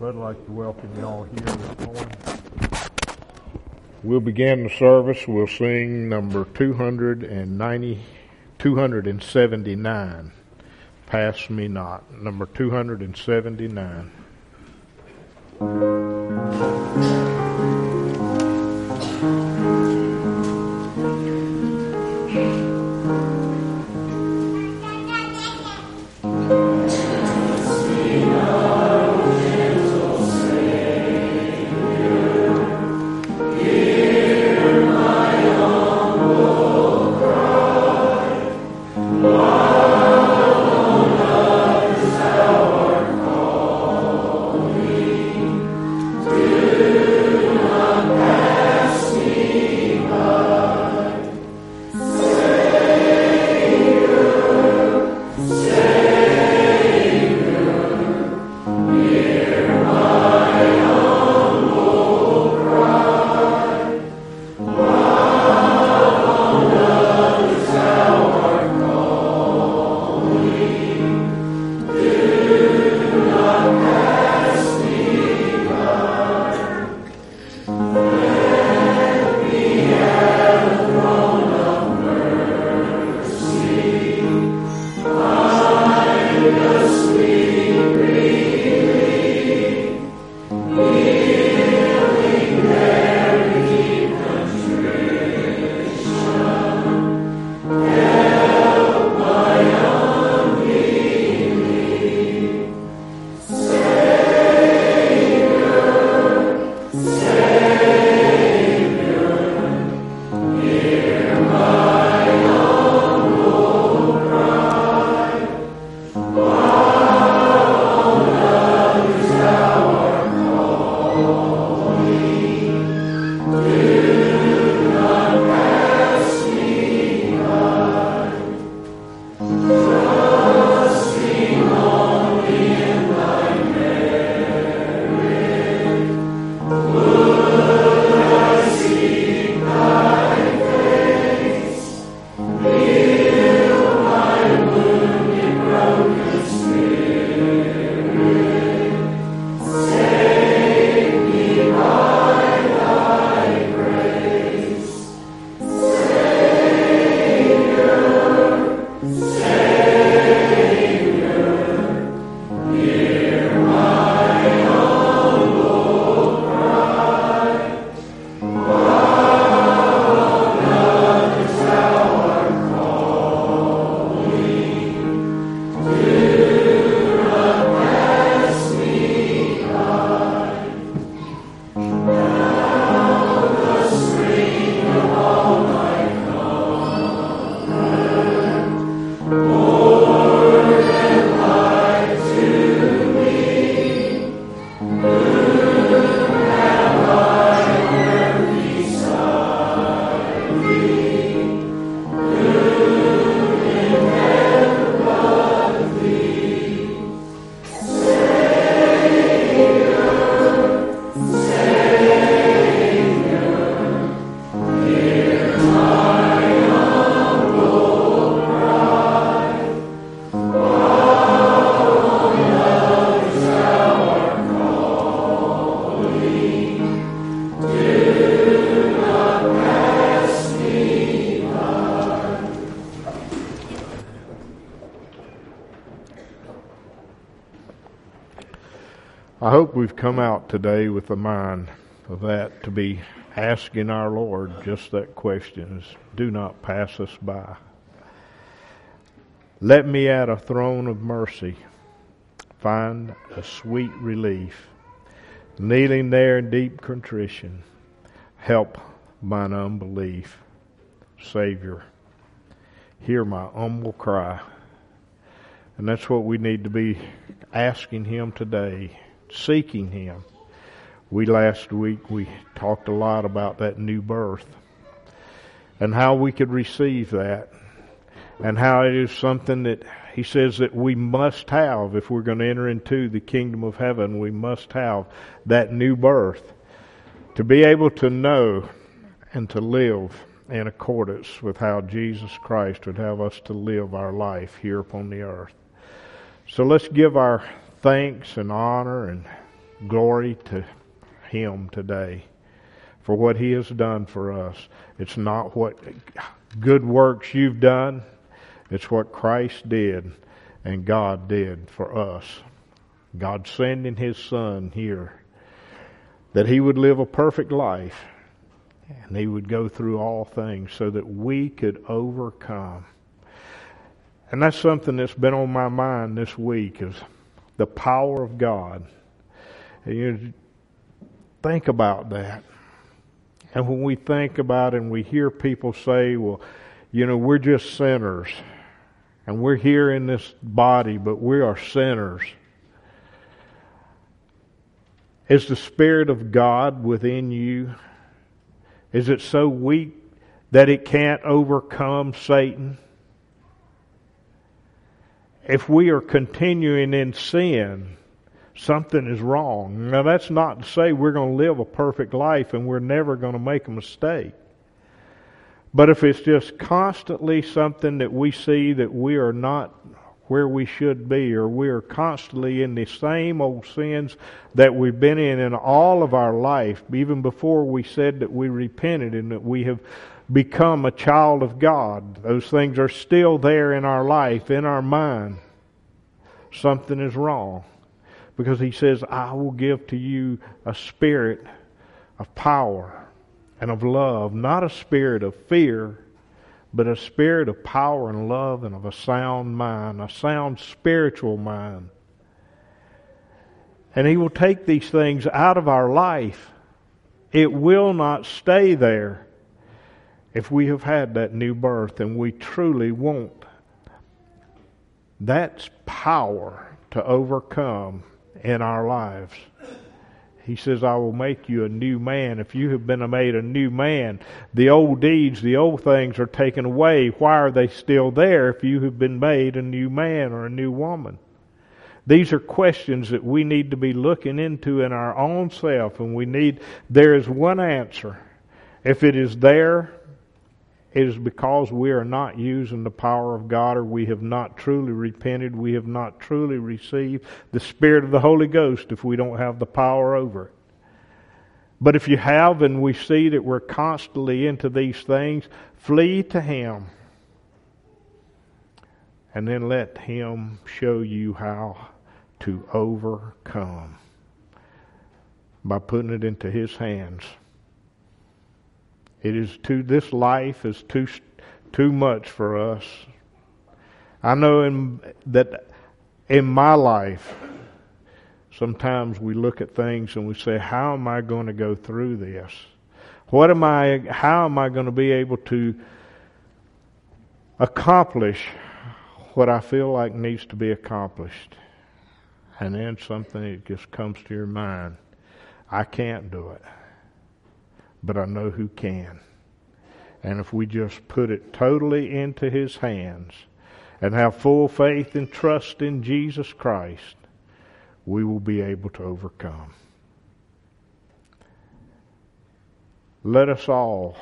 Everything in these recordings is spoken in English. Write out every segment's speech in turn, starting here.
I'd like to welcome you all here this morning. We'll begin the service. We'll sing number 290, 279. Pass me not. Number 279. We've come out today with the mind of that to be asking our Lord just that question is do not pass us by. Let me at a throne of mercy find a sweet relief. Kneeling there in deep contrition, help mine unbelief. Savior, hear my humble cry. And that's what we need to be asking Him today seeking Him. We last week we talked a lot about that new birth and how we could receive that and how it is something that he says that we must have if we're going to enter into the kingdom of heaven we must have that new birth to be able to know and to live in accordance with how Jesus Christ would have us to live our life here upon the earth. So let's give our thanks and honor and glory to Him today for what He has done for us. It's not what good works you've done, it's what Christ did and God did for us. God sending His Son here that He would live a perfect life and He would go through all things so that we could overcome. And that's something that's been on my mind this week is the power of God. And you think about that. And when we think about it and we hear people say, well, you know, we're just sinners. And we're here in this body, but we are sinners. Is the Spirit of God within you? Is it so weak that it can't overcome Satan? If we are continuing in sin, something is wrong. Now, that's not to say we're going to live a perfect life and we're never going to make a mistake. But if it's just constantly something that we see that we are not where we should be, or we are constantly in the same old sins that we've been in in all of our life, even before we said that we repented and that we have become a child of God. Those things are still there in our life, in our mind. Something is wrong because he says, I will give to you a spirit of power and of love, not a spirit of fear, but a spirit of power and love and of a sound mind, a sound spiritual mind. And he will take these things out of our life. It will not stay there if we have had that new birth and we truly want that's power to overcome in our lives. He says, I will make you a new man. If you have been made a new man, the old deeds, the old things are taken away. Why are they still there if you have been made a new man or a new woman? These are questions that we need to be looking into in our own self, and we need, there is one answer. If it is there, it is because we are not using the power of God or we have not truly repented. We have not truly received the Spirit of the Holy Ghost if we don't have the power over it. But if you have and we see that we're constantly into these things, flee to Him. And then let Him show you how to overcome by putting it into His hands. It is too, this life is too, too much for us. I know in, that in my life, sometimes we look at things and we say, how am I going to go through this? What am I, how am I going to be able to accomplish what I feel like needs to be accomplished? And then something just comes to your mind. I can't do it but I know who can. And if we just put it totally into His hands and have full faith and trust in Jesus Christ, we will be able to overcome. Let us all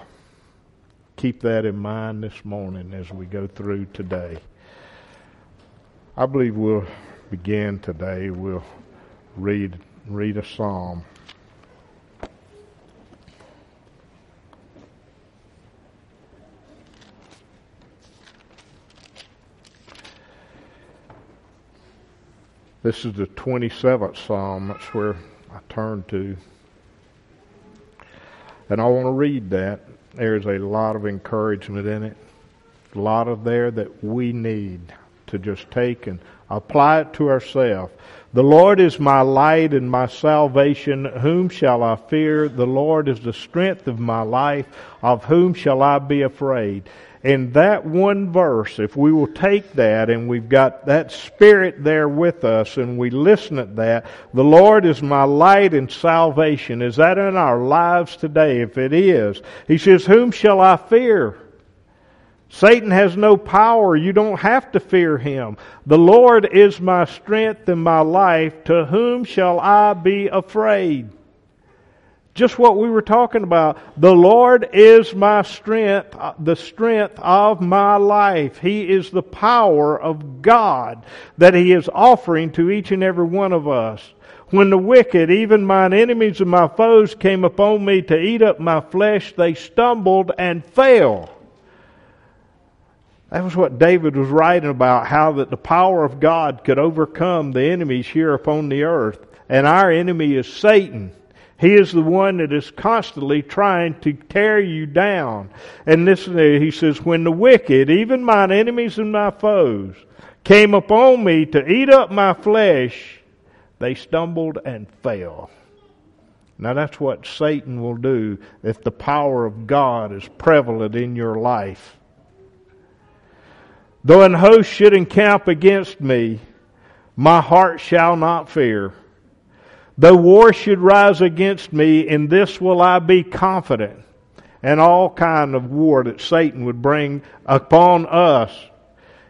keep that in mind this morning as we go through today. I believe we'll begin today. We'll read read a psalm. This is the 27th Psalm. That's where I turned to. And I want to read that. There's a lot of encouragement in it. A lot of there that we need to just take and apply it to ourselves. The Lord is my light and my salvation. Whom shall I fear? The Lord is the strength of my life. Of whom shall I be afraid? In that one verse, if we will take that and we've got that spirit there with us and we listen at that, the Lord is my light and salvation. Is that in our lives today? If it is, He says, whom shall I fear? Satan has no power. You don't have to fear him. The Lord is my strength and my life. To whom shall I be afraid? Just what we were talking about. The Lord is my strength, uh, the strength of my life. He is the power of God that He is offering to each and every one of us. When the wicked, even mine enemies and my foes, came upon me to eat up my flesh, they stumbled and fell. That was what David was writing about, how that the power of God could overcome the enemies here upon the earth. And our enemy is Satan. He is the one that is constantly trying to tear you down. And this, he says, when the wicked, even mine enemies and my foes, came upon me to eat up my flesh, they stumbled and fell. Now that's what Satan will do if the power of God is prevalent in your life. Though an host should encamp against me, my heart shall not fear. Though war should rise against me, in this will I be confident. And all kind of war that Satan would bring upon us.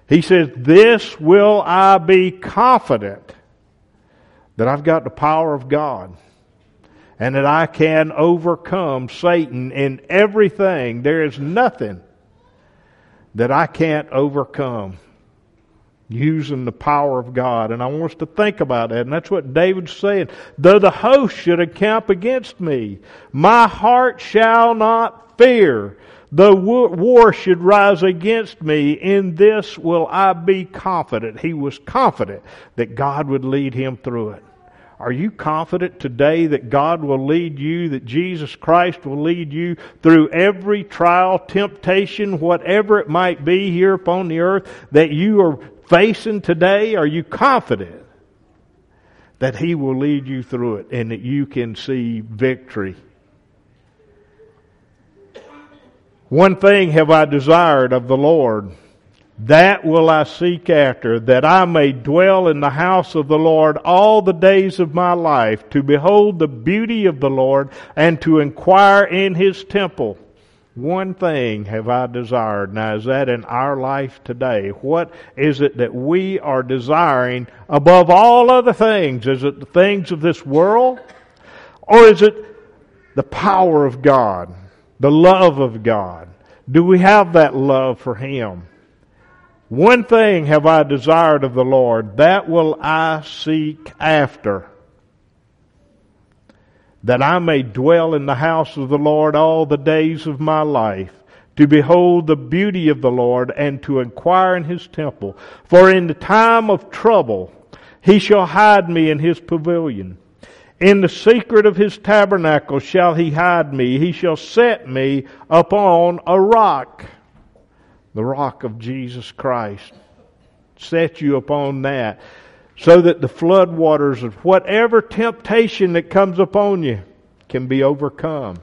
He says, this will I be confident that I've got the power of God and that I can overcome Satan in everything. There is nothing that I can't overcome using the power of God. And I want us to think about that. And that's what David's saying. Though the host should encamp against me, my heart shall not fear. Though war should rise against me, in this will I be confident. He was confident that God would lead him through it. Are you confident today that God will lead you, that Jesus Christ will lead you through every trial, temptation, whatever it might be here upon the earth that you are facing today? Are you confident that He will lead you through it and that you can see victory? One thing have I desired of the Lord that will I seek after, that I may dwell in the house of the Lord all the days of my life, to behold the beauty of the Lord, and to inquire in his temple. One thing have I desired. Now, is that in our life today? What is it that we are desiring above all other things? Is it the things of this world? Or is it the power of God? The love of God? Do we have that love for Him? One thing have I desired of the Lord, that will I seek after, that I may dwell in the house of the Lord all the days of my life, to behold the beauty of the Lord, and to inquire in his temple. For in the time of trouble he shall hide me in his pavilion. In the secret of his tabernacle shall he hide me. He shall set me upon a rock the rock of Jesus Christ. Set you upon that so that the floodwaters of whatever temptation that comes upon you can be overcome.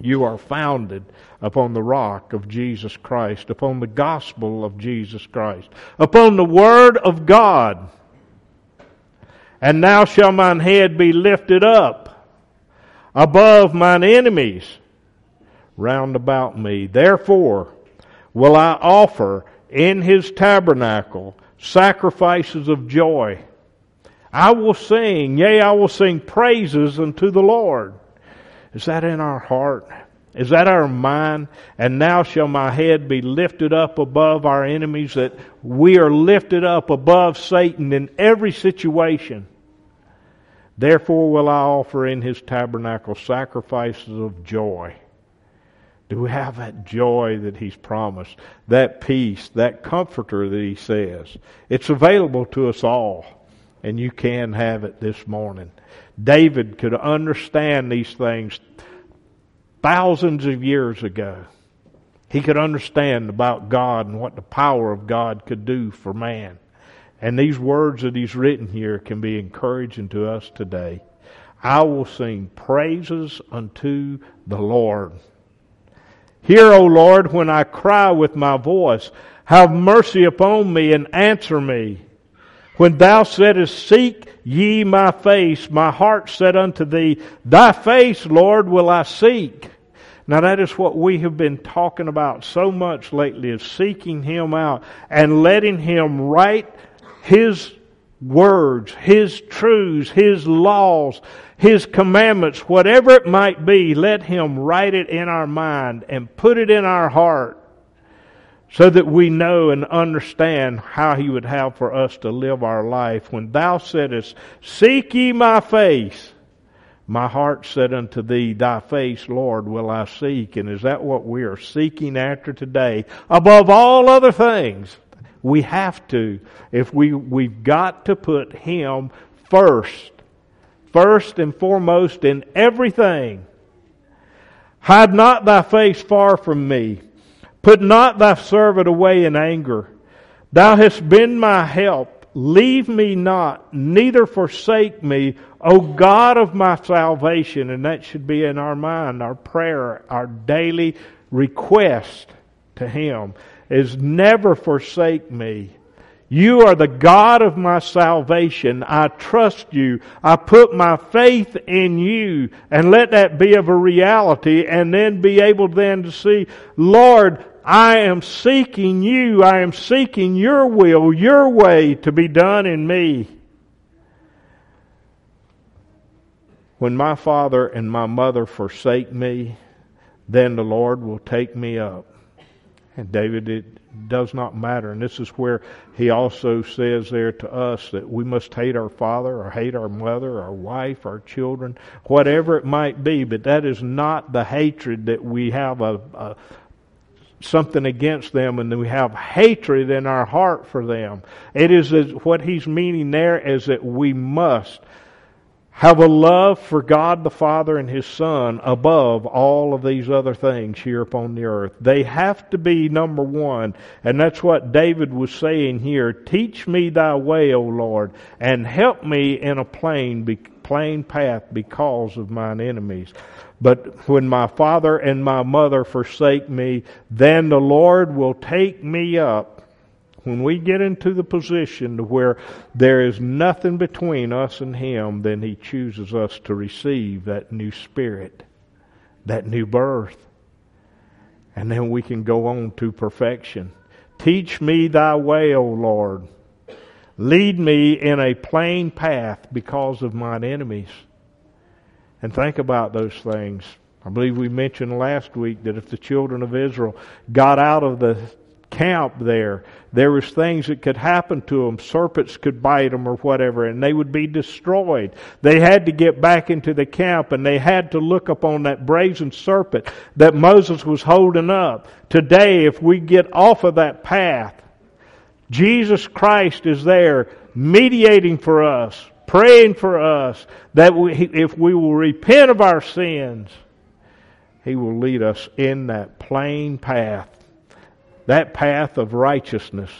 You are founded upon the rock of Jesus Christ, upon the gospel of Jesus Christ, upon the word of God. And now shall mine head be lifted up above mine enemies round about me. Therefore, will I offer in his tabernacle sacrifices of joy. I will sing, yea, I will sing praises unto the Lord. Is that in our heart? Is that our mind? And now shall my head be lifted up above our enemies, that we are lifted up above Satan in every situation. Therefore will I offer in his tabernacle sacrifices of joy. Do we have that joy that He's promised? That peace, that comforter that He says? It's available to us all, and you can have it this morning. David could understand these things thousands of years ago. He could understand about God and what the power of God could do for man. And these words that he's written here can be encouraging to us today. I will sing praises unto the Lord. Hear, O Lord, when I cry with my voice. Have mercy upon me and answer me. When thou saidst, Seek ye my face, my heart said unto thee, Thy face, Lord, will I seek. Now that is what we have been talking about so much lately is seeking Him out and letting Him write His words, His truths, His laws, His commandments, whatever it might be, let Him write it in our mind and put it in our heart so that we know and understand how he would have for us to live our life. When thou saidst, Seek ye my face, my heart said unto thee, Thy face, Lord, will I seek. And is that what we are seeking after today? Above all other things, we have to. If we, we've got to put Him first. First and foremost in everything. Hide not thy face far from me. Put not thy servant away in anger. Thou hast been my help. Leave me not, neither forsake me, O God of my salvation. And that should be in our mind, our prayer, our daily request to Him is never forsake me. You are the God of my salvation. I trust you. I put my faith in you and let that be of a reality and then be able then to see, Lord, I am seeking you. I am seeking your will, your way to be done in me. When my father and my mother forsake me, then the Lord will take me up. And David, it does not matter. And this is where he also says there to us that we must hate our father or hate our mother, our wife, our children, whatever it might be. But that is not the hatred that we have a, a something against them and we have hatred in our heart for them. It is what he's meaning there is that we must have a love for God the Father and His Son above all of these other things here upon the earth. They have to be number one. And that's what David was saying here. Teach me thy way, O Lord, and help me in a plain, plain path because of mine enemies. But when my father and my mother forsake me, then the Lord will take me up. When we get into the position where there is nothing between us and Him, then He chooses us to receive that new spirit, that new birth. And then we can go on to perfection. Teach me thy way, O Lord. Lead me in a plain path because of mine enemies and think about those things. I believe we mentioned last week that if the children of Israel got out of the camp there, there was things that could happen to them. Serpents could bite them or whatever, and they would be destroyed. They had to get back into the camp, and they had to look upon that brazen serpent that Moses was holding up. Today, if we get off of that path, Jesus Christ is there mediating for us, praying for us that we, if we will repent of our sins, He will lead us in that plain path, that path of righteousness,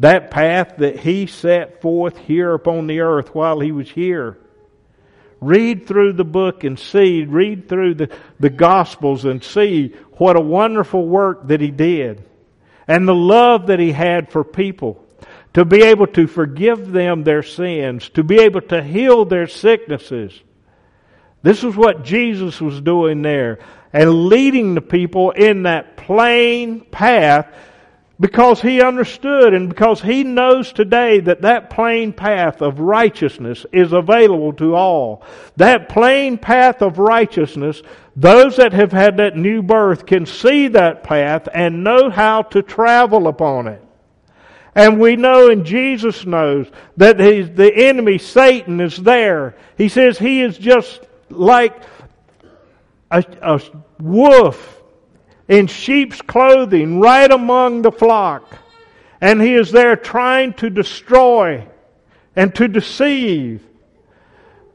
that path that He set forth here upon the earth while He was here. Read through the book and see, read through the, the Gospels and see what a wonderful work that He did and the love that He had for people to be able to forgive them their sins, to be able to heal their sicknesses. This is what Jesus was doing there and leading the people in that plain path because he understood and because he knows today that that plain path of righteousness is available to all. That plain path of righteousness, those that have had that new birth can see that path and know how to travel upon it. And we know and Jesus knows that the enemy, Satan, is there. He says he is just like a, a wolf in sheep's clothing right among the flock. And he is there trying to destroy and to deceive.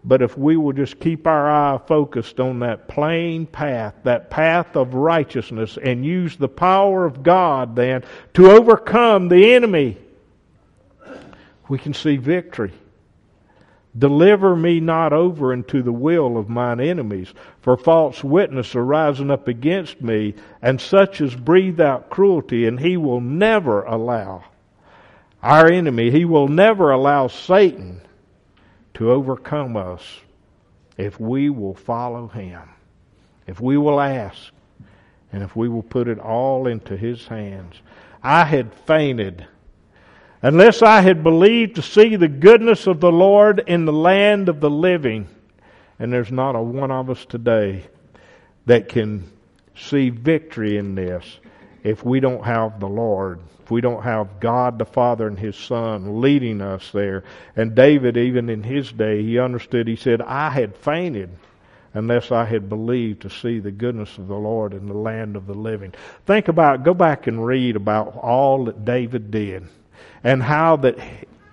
But if we will just keep our eye focused on that plain path, that path of righteousness, and use the power of God then to overcome the enemy, we can see victory. Deliver me not over into the will of mine enemies, for false witness are rising up against me, and such as breathe out cruelty, and he will never allow our enemy, he will never allow Satan to overcome us if we will follow him, if we will ask, and if we will put it all into his hands. I had fainted unless I had believed to see the goodness of the Lord in the land of the living. And there's not a one of us today that can see victory in this if we don't have the Lord, if we don't have God the Father and His Son leading us there. And David, even in his day, he understood, he said, I had fainted unless I had believed to see the goodness of the Lord in the land of the living. Think about, go back and read about all that David did and how that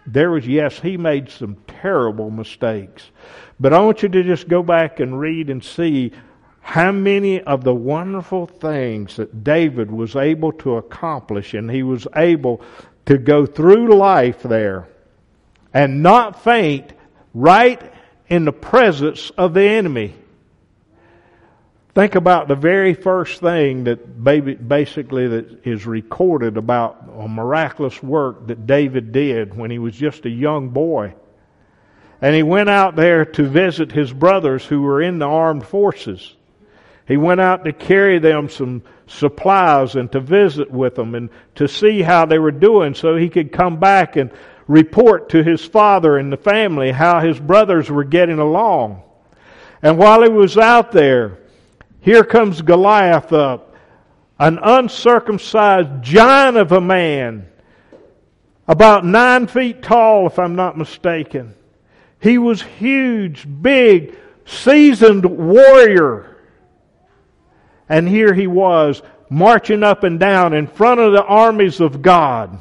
there was, yes, he made some terrible mistakes. But I want you to just go back and read and see how many of the wonderful things that David was able to accomplish and he was able to go through life there and not faint right in the presence of the enemy. Think about the very first thing that basically that is recorded about a miraculous work that David did when he was just a young boy. And he went out there to visit his brothers who were in the armed forces. He went out to carry them some supplies and to visit with them and to see how they were doing so he could come back and report to his father and the family how his brothers were getting along. And while he was out there, here comes Goliath up, an uncircumcised giant of a man, about nine feet tall, if I'm not mistaken. He was huge, big, seasoned warrior. And here he was, marching up and down in front of the armies of God,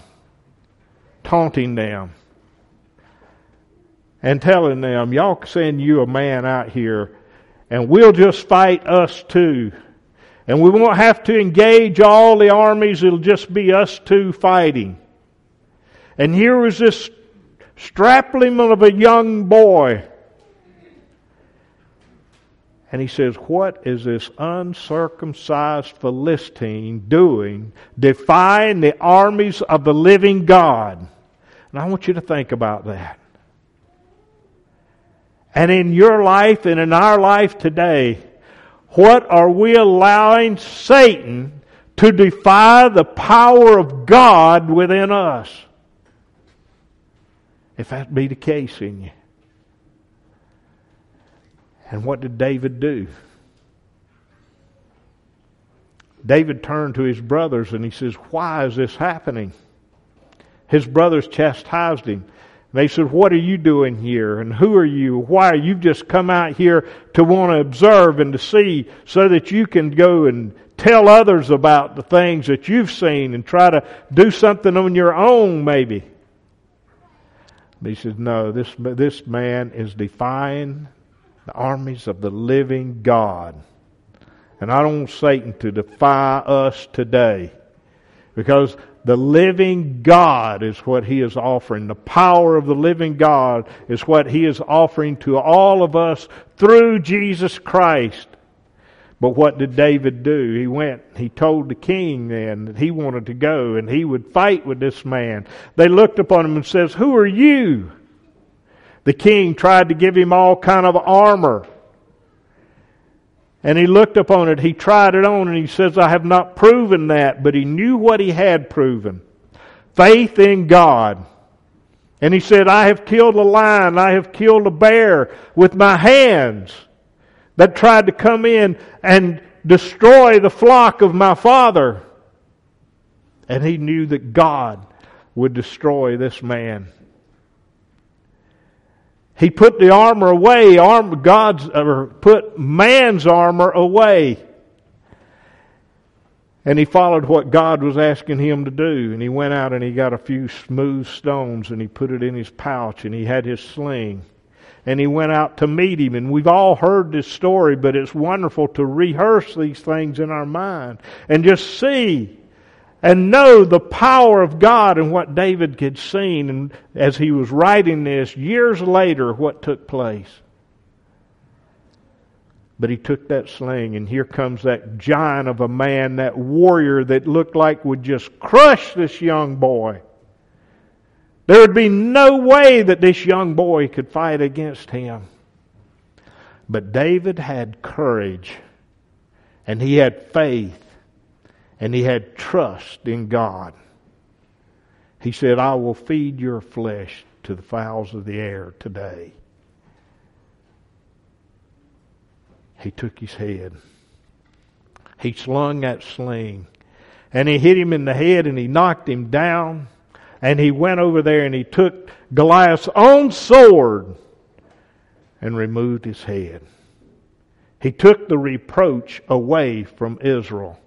taunting them and telling them, Y'all send you a man out here and we'll just fight us two. And we won't have to engage all the armies, it'll just be us two fighting. And here was this strapling of a young boy. And he says, What is this uncircumcised Philistine doing, defying the armies of the living God? And I want you to think about that. And in your life and in our life today, what are we allowing Satan to defy the power of God within us? If that be the case in you. And what did David do? David turned to his brothers and he says, Why is this happening? His brothers chastised him. They said, What are you doing here? And who are you? Why? You've just come out here to want to observe and to see so that you can go and tell others about the things that you've seen and try to do something on your own, maybe. he says, No, this, this man is defying the armies of the living God. And I don't want Satan to defy us today. Because the living God is what he is offering. The power of the living God is what he is offering to all of us through Jesus Christ. But what did David do? He went, he told the king then that he wanted to go and he would fight with this man. They looked upon him and says, Who are you? The king tried to give him all kind of armor. And he looked upon it, he tried it on, and he says, I have not proven that, but he knew what he had proven. Faith in God. And he said, I have killed a lion, I have killed a bear with my hands that tried to come in and destroy the flock of my father. And he knew that God would destroy this man. He put the armor away, arm, God's, or put man's armor away. And he followed what God was asking him to do. And he went out and he got a few smooth stones and he put it in his pouch and he had his sling. And he went out to meet him. And we've all heard this story, but it's wonderful to rehearse these things in our mind and just see and know the power of God and what David had seen and as he was writing this years later what took place. But he took that sling and here comes that giant of a man, that warrior that looked like would just crush this young boy. There would be no way that this young boy could fight against him. But David had courage and he had faith and he had trust in God. He said, I will feed your flesh to the fowls of the air today. He took his head. He slung that sling and he hit him in the head and he knocked him down. And he went over there and he took Goliath's own sword and removed his head. He took the reproach away from Israel.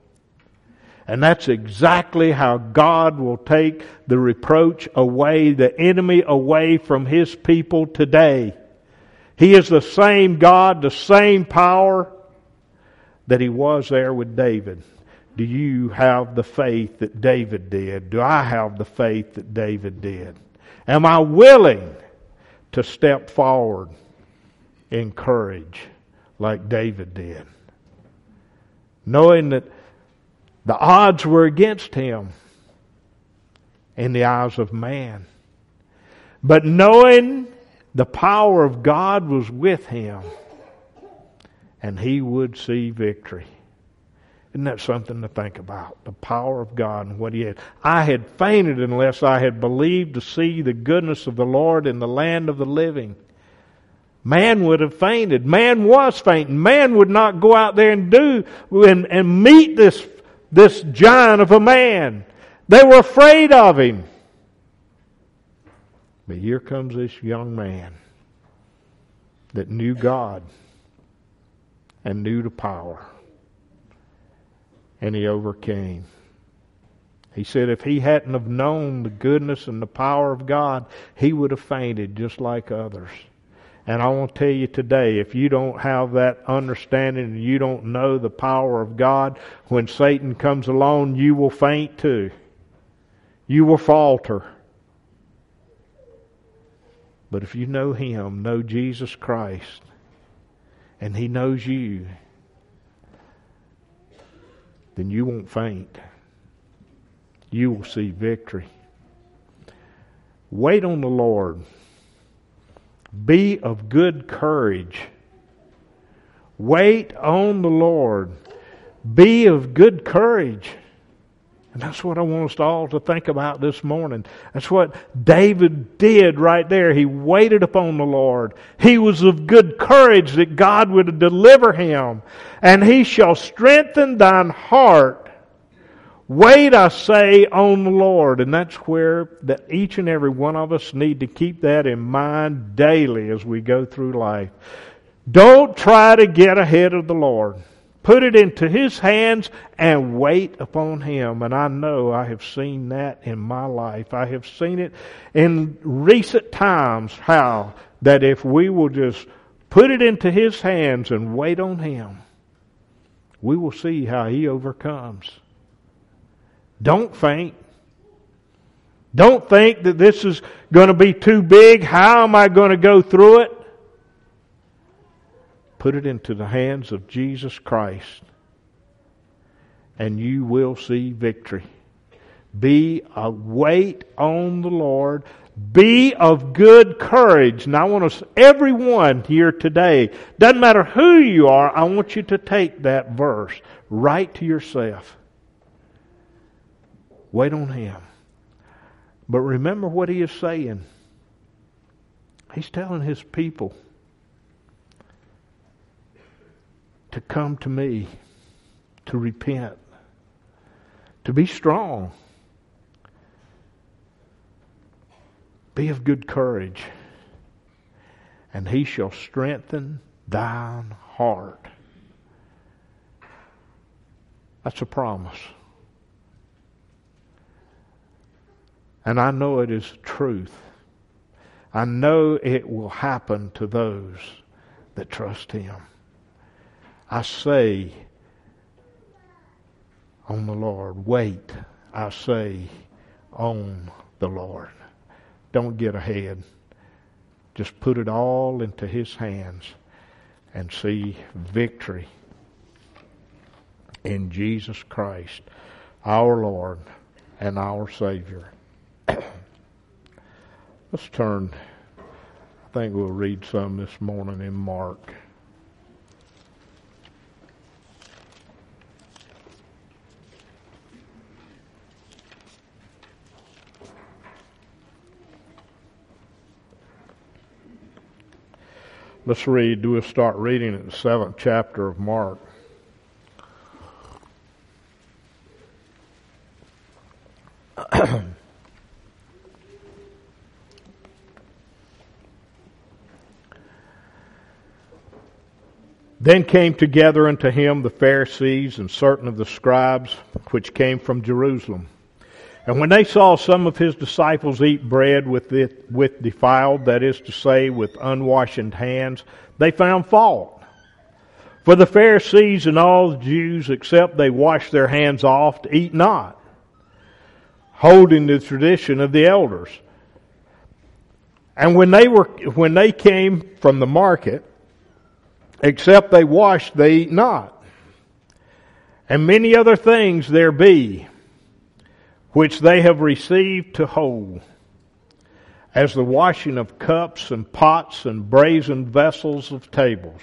And that's exactly how God will take the reproach away, the enemy away from His people today. He is the same God, the same power that He was there with David. Do you have the faith that David did? Do I have the faith that David did? Am I willing to step forward in courage like David did? Knowing that the odds were against him in the eyes of man. But knowing the power of God was with him and he would see victory. Isn't that something to think about? The power of God and what He had. I had fainted unless I had believed to see the goodness of the Lord in the land of the living. Man would have fainted. Man was fainting. Man would not go out there and do and, and meet this this giant of a man. They were afraid of him. But here comes this young man that knew God and knew the power. And he overcame. He said if he hadn't have known the goodness and the power of God, he would have fainted just like others. And I want to tell you today, if you don't have that understanding and you don't know the power of God, when Satan comes along, you will faint too. You will falter. But if you know Him, know Jesus Christ, and He knows you, then you won't faint. You will see victory. Wait on the Lord. Be of good courage. Wait on the Lord. Be of good courage. And that's what I want us all to think about this morning. That's what David did right there. He waited upon the Lord. He was of good courage that God would deliver him. And he shall strengthen thine heart Wait, I say, on the Lord. And that's where that each and every one of us need to keep that in mind daily as we go through life. Don't try to get ahead of the Lord. Put it into His hands and wait upon Him. And I know I have seen that in my life. I have seen it in recent times how that if we will just put it into His hands and wait on Him, we will see how He overcomes. Don't faint. Don't think that this is going to be too big. How am I going to go through it? Put it into the hands of Jesus Christ, and you will see victory. Be a weight on the Lord. Be of good courage. And I want us, everyone here today, doesn't matter who you are, I want you to take that verse right to yourself. Wait on Him. But remember what He is saying. He's telling His people to come to me, to repent, to be strong, be of good courage, and He shall strengthen thine heart. That's a promise. And I know it is truth. I know it will happen to those that trust Him. I say on the Lord, wait, I say on the Lord. Don't get ahead. Just put it all into His hands and see victory in Jesus Christ, our Lord and our Savior. Let's turn. I think we'll read some this morning in Mark. Let's read, we'll start reading in the seventh chapter of Mark. Then came together unto him the Pharisees and certain of the scribes which came from Jerusalem. And when they saw some of his disciples eat bread with, it, with defiled, that is to say, with unwashed hands, they found fault. For the Pharisees and all the Jews, except they wash their hands oft, eat not, holding the tradition of the elders. And when they were, when they came from the market, except they wash, they eat not. And many other things there be, which they have received to hold, as the washing of cups and pots and brazen vessels of tables.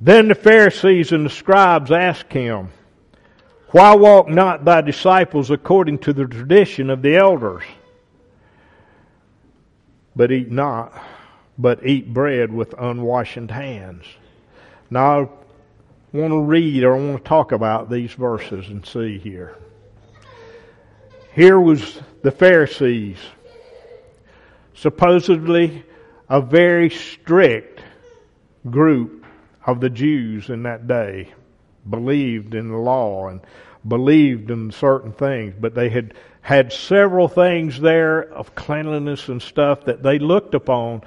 Then the Pharisees and the scribes asked him, Why walk not thy disciples according to the tradition of the elders? But eat not but eat bread with unwashed hands. Now, I want to read or I want to talk about these verses and see here. Here was the Pharisees, supposedly a very strict group of the Jews in that day, believed in the law and believed in certain things, but they had had several things there of cleanliness and stuff that they looked upon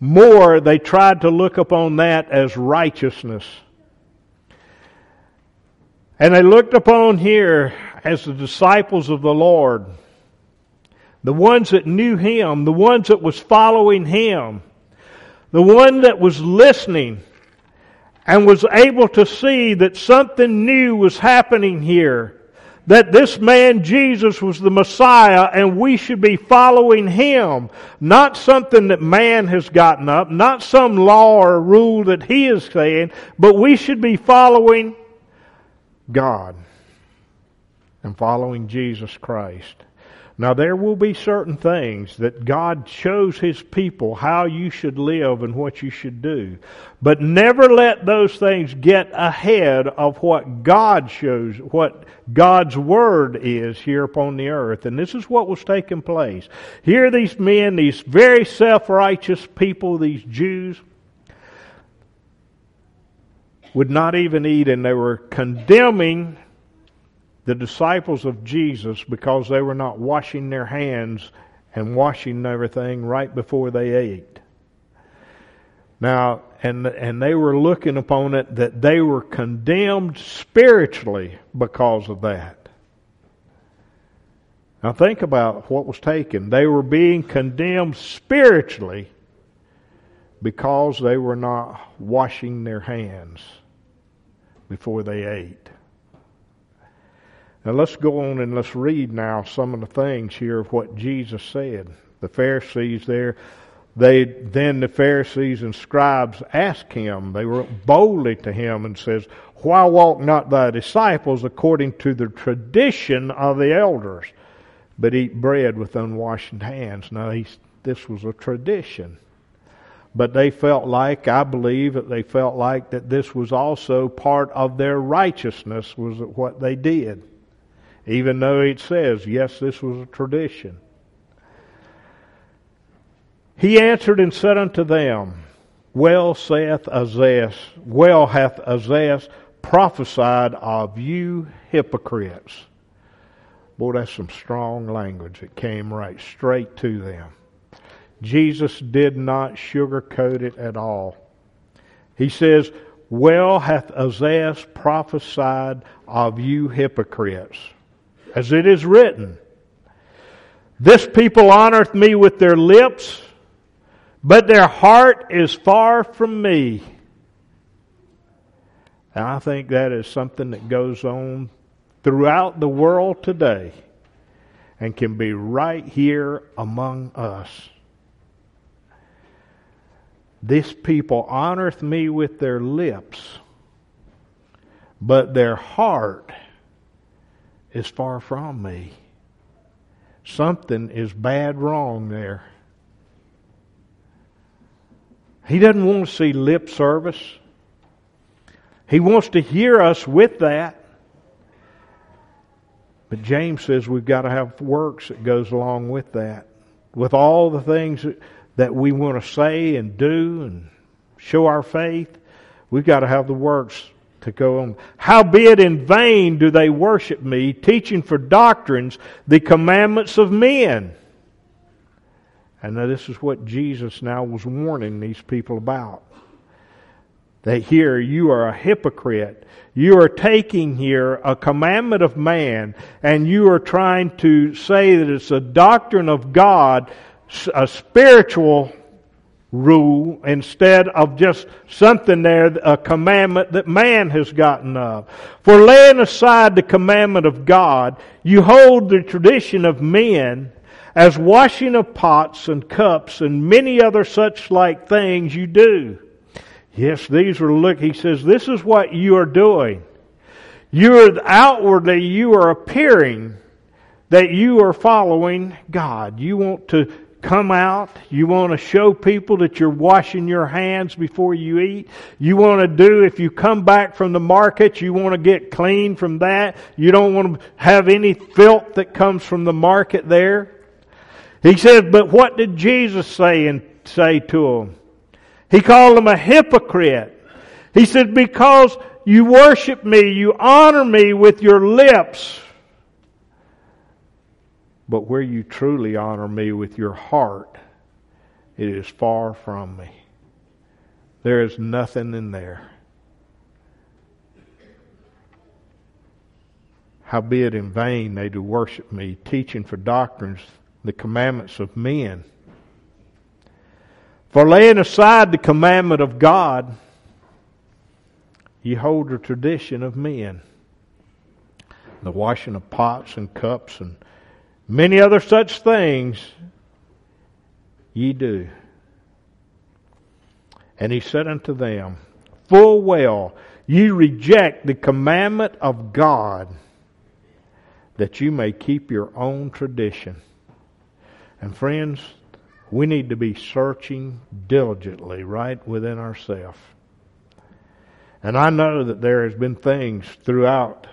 more, they tried to look upon that as righteousness. And they looked upon here as the disciples of the Lord, the ones that knew Him, the ones that was following Him, the one that was listening and was able to see that something new was happening here that this man Jesus was the Messiah and we should be following him. Not something that man has gotten up, not some law or rule that he is saying, but we should be following God and following Jesus Christ. Now, there will be certain things that God shows His people how you should live and what you should do. But never let those things get ahead of what God shows, what God's Word is here upon the earth. And this is what was taking place. Here, these men, these very self righteous people, these Jews, would not even eat, and they were condemning the disciples of Jesus because they were not washing their hands and washing everything right before they ate. Now, and, and they were looking upon it that they were condemned spiritually because of that. Now think about what was taken. They were being condemned spiritually because they were not washing their hands before they ate. Now let's go on and let's read now some of the things here of what Jesus said. The Pharisees there, they then the Pharisees and scribes asked him, they wrote boldly to him and says, Why walk not thy disciples according to the tradition of the elders, but eat bread with unwashed hands? Now this was a tradition. But they felt like, I believe that they felt like that this was also part of their righteousness was what they did even though it says, yes, this was a tradition. He answered and said unto them, Well saith Isaiah, well hath Isaiah prophesied of you hypocrites. Boy, that's some strong language. It came right straight to them. Jesus did not sugarcoat it at all. He says, Well hath Isaiah prophesied of you hypocrites as it is written. This people honoreth me with their lips, but their heart is far from me. And I think that is something that goes on throughout the world today and can be right here among us. This people honoreth me with their lips, but their heart is far from me. Something is bad wrong there. He doesn't want to see lip service. He wants to hear us with that. But James says we've got to have works that goes along with that. With all the things that we want to say and do and show our faith, we've got to have the works to go on. Howbeit in vain do they worship me, teaching for doctrines the commandments of men. And this is what Jesus now was warning these people about. That here you are a hypocrite. You are taking here a commandment of man and you are trying to say that it's a doctrine of God, a spiritual rule instead of just something there, a commandment that man has gotten of. For laying aside the commandment of God, you hold the tradition of men as washing of pots and cups and many other such like things you do. Yes, these are look, he says, this is what you are doing. You are outwardly, you are appearing that you are following God. You want to come out. You want to show people that you're washing your hands before you eat. You want to do, if you come back from the market, you want to get clean from that. You don't want to have any filth that comes from the market there. He says, but what did Jesus say and say to him? He called him a hypocrite. He said, because you worship me, you honor me with your lips, but where you truly honor me with your heart, it is far from me. There is nothing in there. Howbeit in vain they do worship me, teaching for doctrines the commandments of men. For laying aside the commandment of God, ye hold the tradition of men. The washing of pots and cups and Many other such things ye do. And he said unto them, Full well, ye reject the commandment of God, that you may keep your own tradition. And friends, we need to be searching diligently right within ourselves. And I know that there has been things throughout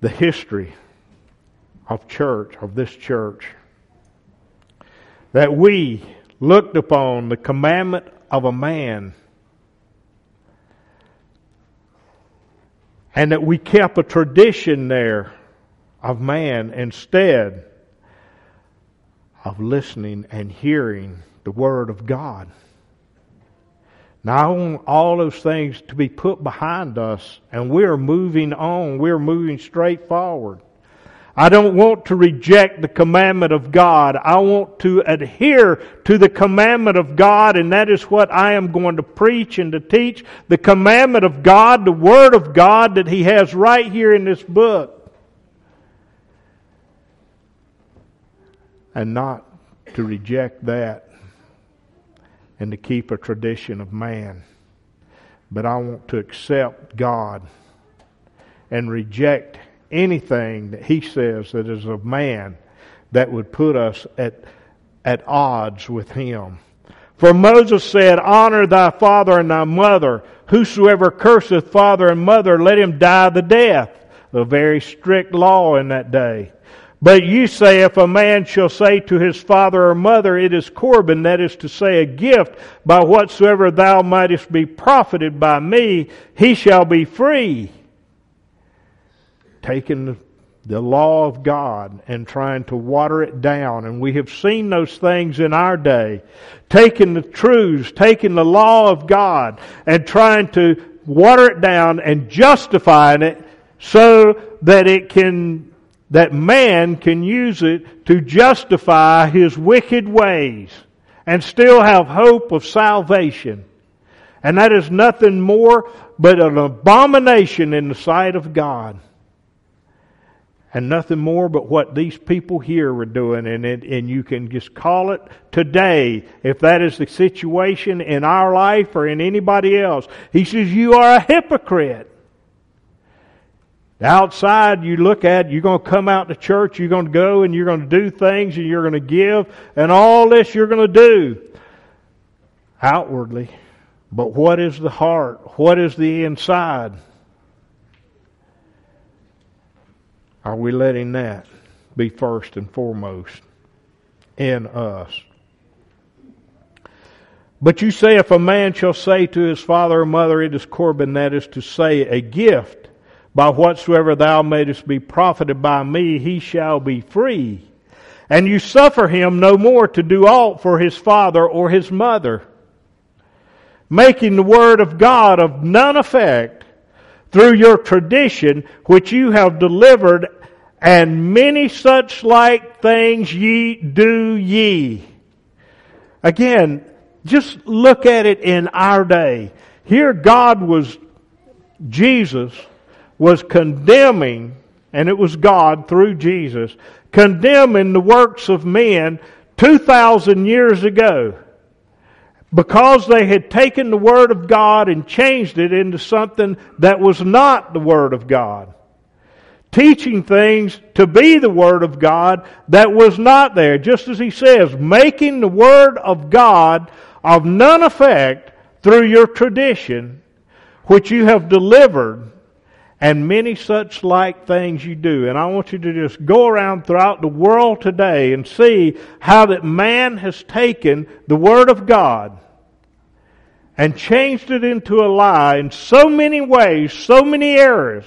the history of church, of this church, that we looked upon the commandment of a man and that we kept a tradition there of man instead of listening and hearing the Word of God. Now, I want all those things to be put behind us, and we're moving on. We're moving straight forward. I don't want to reject the commandment of God. I want to adhere to the commandment of God, and that is what I am going to preach and to teach. The commandment of God, the Word of God that He has right here in this book. And not to reject that and to keep a tradition of man. But I want to accept God and reject anything that he says that is of man that would put us at, at odds with him. For Moses said, Honor thy father and thy mother. Whosoever curseth father and mother, let him die the death. A very strict law in that day. But you say, if a man shall say to his father or mother, it is Corban, that is to say, a gift, by whatsoever thou mightest be profited by me, he shall be free taking the law of God and trying to water it down. And we have seen those things in our day. Taking the truths, taking the law of God and trying to water it down and justifying it so that it can, that man can use it to justify his wicked ways and still have hope of salvation. And that is nothing more but an abomination in the sight of God and nothing more but what these people here were doing and it, and you can just call it today. If that is the situation in our life or in anybody else he says you are a hypocrite. Outside you look at you're going to come out to church you're going to go and you're going to do things and you're going to give and all this you're going to do outwardly. But what is the heart? What is the inside Are we letting that be first and foremost in us? But you say, if a man shall say to his father or mother, it is Corban, that is to say, a gift, by whatsoever thou mayest be profited by me, he shall be free. And you suffer him no more to do aught for his father or his mother, making the word of God of none effect through your tradition which you have delivered, and many such like things ye do ye. Again, just look at it in our day. Here God was, Jesus was condemning, and it was God through Jesus, condemning the works of men 2,000 years ago because they had taken the Word of God and changed it into something that was not the Word of God. Teaching things to be the Word of God that was not there. Just as he says, making the Word of God of none effect through your tradition, which you have delivered, and many such like things you do. And I want you to just go around throughout the world today and see how that man has taken the Word of God and changed it into a lie in so many ways, so many errors,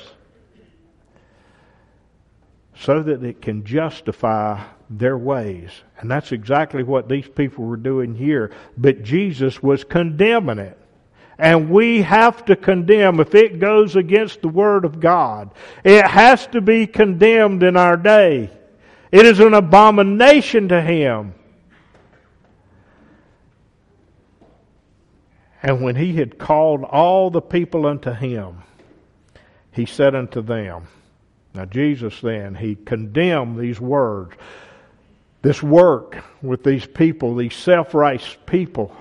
so that it can justify their ways. And that's exactly what these people were doing here. But Jesus was condemning it. And we have to condemn if it goes against the Word of God. It has to be condemned in our day. It is an abomination to Him. And when He had called all the people unto Him, He said unto them, Now Jesus then, He condemned these words this work with these people, these self-righteous people.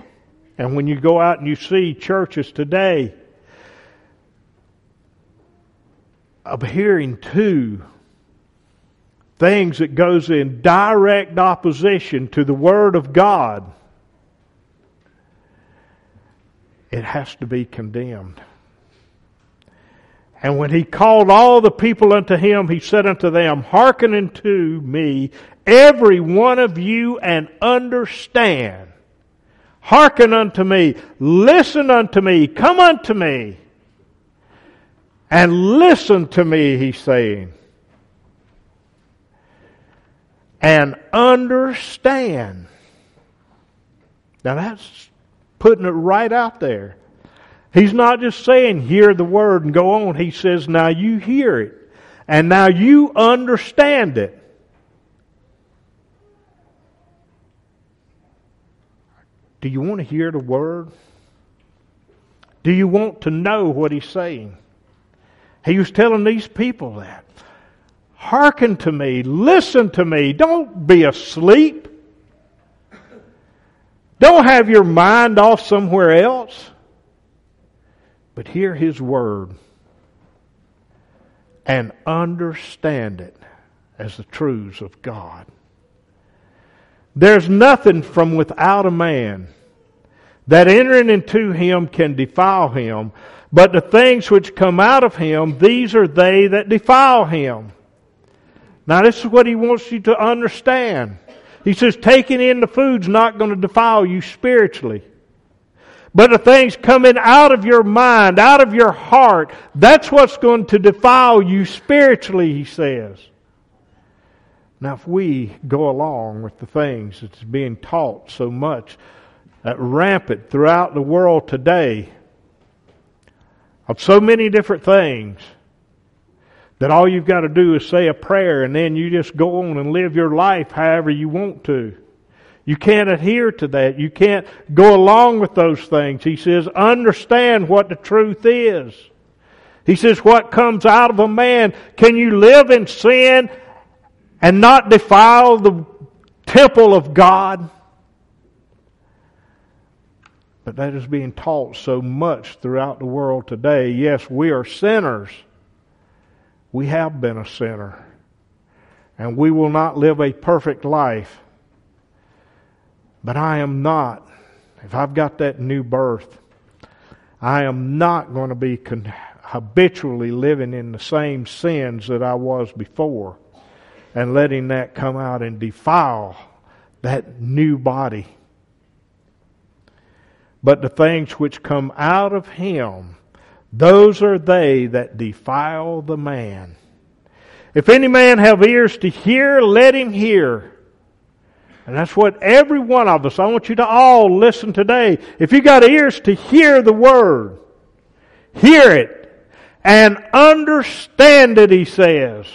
And when you go out and you see churches today adhering to things that goes in direct opposition to the Word of God, it has to be condemned. And when he called all the people unto him, he said unto them, Hearken unto me, every one of you, and understand. Hearken unto me, listen unto me, come unto me, and listen to me, he's saying. And understand. Now that's putting it right out there. He's not just saying, hear the word and go on. He says, now you hear it. And now you understand it. Do you want to hear the word? Do you want to know what he's saying? He was telling these people that. Hearken to me. Listen to me. Don't be asleep. Don't have your mind off somewhere else but hear His Word and understand it as the truths of God. There's nothing from without a man that entering into him can defile him, but the things which come out of him, these are they that defile him. Now, this is what he wants you to understand. He says, taking in the food's not going to defile you spiritually. But the things coming out of your mind, out of your heart, that's what's going to defile you spiritually, he says. Now, if we go along with the things that's being taught so much, uh, rampant throughout the world today, of so many different things, that all you've got to do is say a prayer and then you just go on and live your life however you want to. You can't adhere to that. You can't go along with those things. He says, understand what the truth is. He says, what comes out of a man? Can you live in sin and not defile the temple of God? But that is being taught so much throughout the world today. Yes, we are sinners. We have been a sinner. And we will not live a perfect life. But I am not. If I've got that new birth, I am not going to be habitually living in the same sins that I was before and letting that come out and defile that new body. But the things which come out of him, those are they that defile the man. If any man have ears to hear, let him hear. And that's what every one of us, I want you to all listen today. If you got ears to hear the word, hear it and understand it, he says.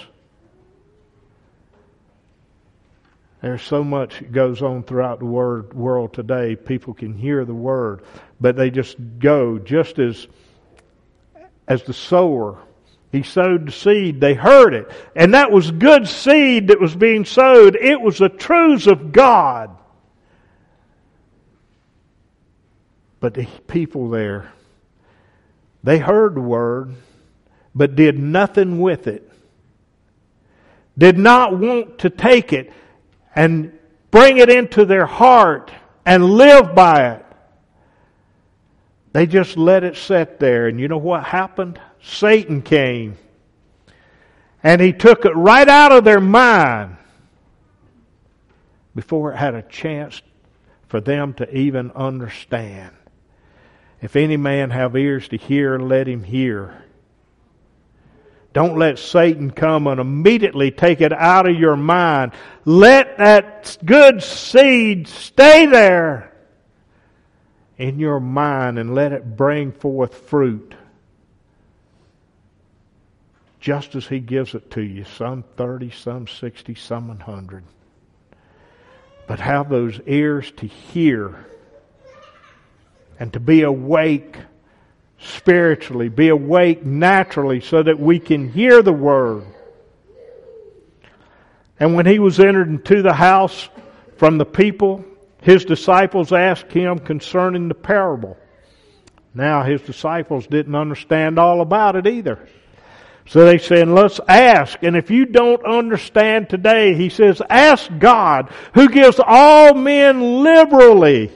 There's so much that goes on throughout the word, world today. People can hear the word, but they just go just as as the sower. He sowed the seed. They heard it. And that was good seed that was being sowed. It was the truths of God. But the people there, they heard the word, but did nothing with it. Did not want to take it and bring it into their heart and live by it. They just let it sit there. And you know what happened? Satan came. And he took it right out of their mind before it had a chance for them to even understand. If any man have ears to hear, let him hear. Don't let Satan come and immediately take it out of your mind. Let that good seed stay there in your mind and let it bring forth fruit. Just as He gives it to you, some 30, some 60, some 100. But have those ears to hear and to be awake spiritually, be awake naturally so that we can hear the word. And when he was entered into the house from the people, his disciples asked him concerning the parable. Now his disciples didn't understand all about it either. So they said, let's ask. And if you don't understand today, he says, ask God who gives all men liberally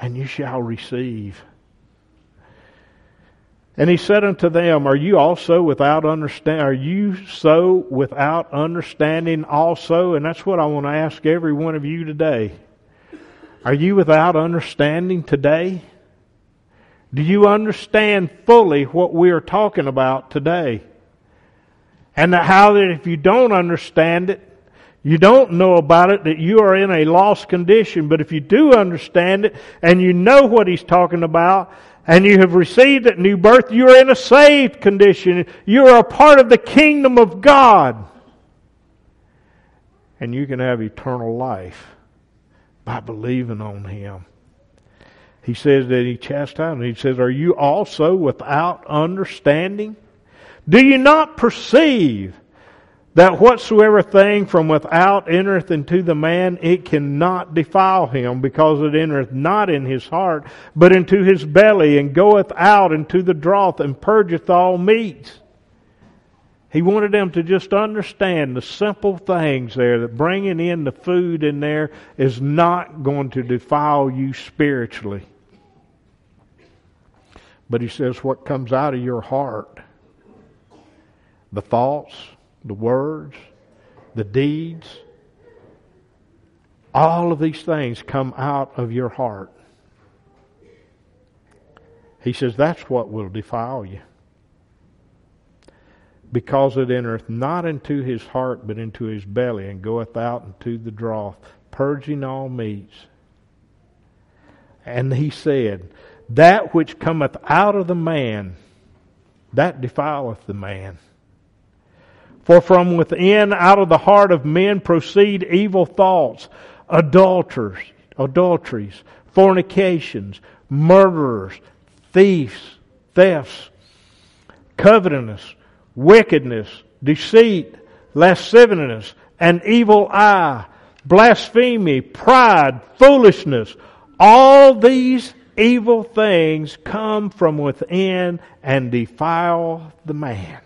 and you shall receive. And he said unto them, Are you also without understand? Are you so without understanding also? And that's what I want to ask every one of you today. Are you without understanding today? Do you understand fully what we are talking about today? And how that if you don't understand it, you don't know about it, that you are in a lost condition. But if you do understand it and you know what he's talking about, and you have received that new birth, you are in a saved condition. You are a part of the kingdom of God. And you can have eternal life by believing on Him. He says that He chastised. He says, Are you also without understanding? Do you not perceive that whatsoever thing from without entereth into the man, it cannot defile him, because it entereth not in his heart, but into his belly, and goeth out into the drought, and purgeth all meats. He wanted them to just understand the simple things there, that bringing in the food in there is not going to defile you spiritually. But he says what comes out of your heart, the thoughts, the words, the deeds, all of these things come out of your heart. He says that's what will defile you. Because it entereth not into his heart, but into his belly, and goeth out into the drought, purging all meats. And he said, That which cometh out of the man, that defileth the man. For from within, out of the heart of men proceed evil thoughts, adulterers, adulteries, fornications, murderers, thieves, thefts, covetousness, wickedness, deceit, lasciviousness, an evil eye, blasphemy, pride, foolishness. All these evil things come from within and defile the man.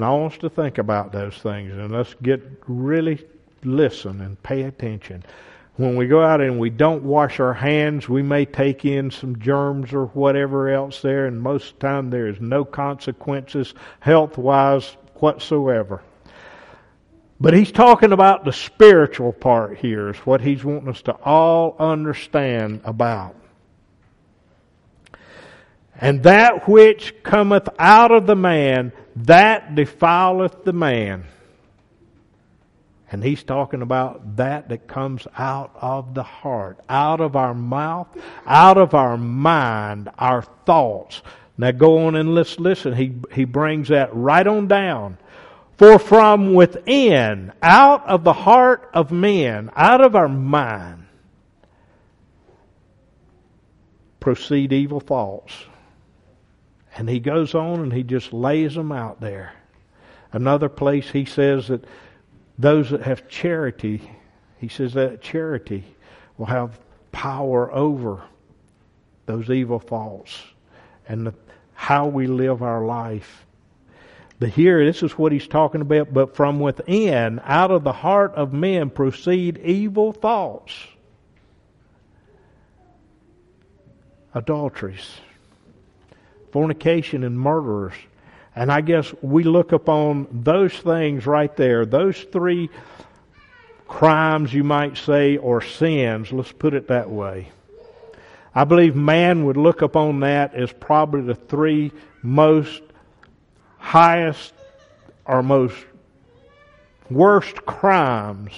And I want us to think about those things and let's get really listen and pay attention. when we go out and we don't wash our hands, we may take in some germs or whatever else there, and most of the time there is no consequences health wise whatsoever. But he's talking about the spiritual part here, is what he's wanting us to all understand about. And that which cometh out of the man, that defileth the man. And he's talking about that that comes out of the heart, out of our mouth, out of our mind, our thoughts. Now go on and let's listen. He, he brings that right on down. For from within, out of the heart of men, out of our mind, proceed evil thoughts. And he goes on and he just lays them out there. Another place he says that those that have charity, he says that charity will have power over those evil thoughts and the, how we live our life. But here, this is what he's talking about. But from within, out of the heart of men, proceed evil thoughts, adulteries, fornication, and murderers, and I guess we look upon those things right there, those three crimes, you might say, or sins, let's put it that way. I believe man would look upon that as probably the three most highest or most worst crimes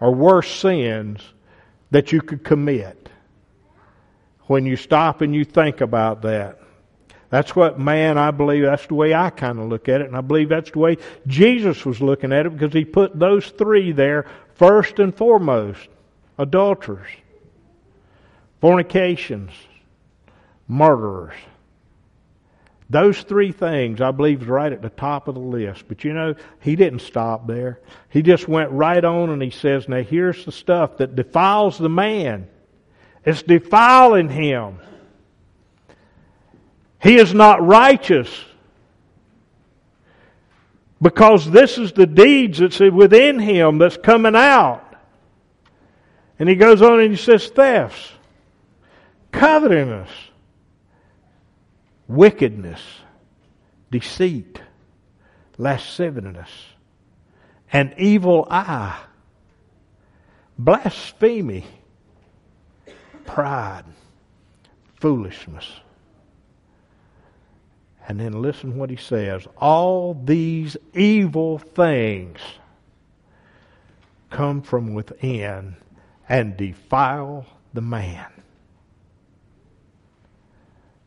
or worst sins that you could commit when you stop and you think about that. That's what man, I believe, that's the way I kind of look at it, and I believe that's the way Jesus was looking at it because he put those three there first and foremost adulterers, fornications, murderers. Those three things, I believe, is right at the top of the list. But you know, he didn't stop there. He just went right on and he says, Now here's the stuff that defiles the man. It's defiling him. He is not righteous. Because this is the deeds that's within him that's coming out. And he goes on and he says thefts, covetousness, wickedness, deceit, lasciviousness, an evil eye, blasphemy, pride, foolishness. And then listen what he says. All these evil things come from within and defile the man.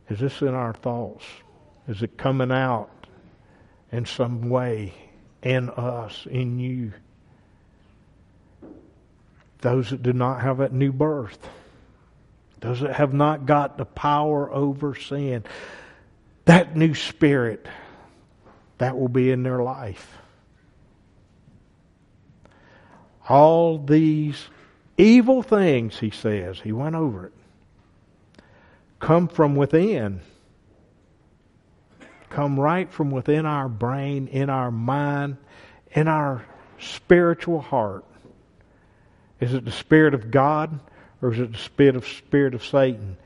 Is this in our thoughts? Is it coming out in some way in us, in you? Those that do not have that new birth, those that have not got the power over sin that new spirit, that will be in their life. All these evil things, he says, he went over it, come from within. Come right from within our brain, in our mind, in our spiritual heart. Is it the Spirit of God or is it the Spirit of, Spirit of Satan?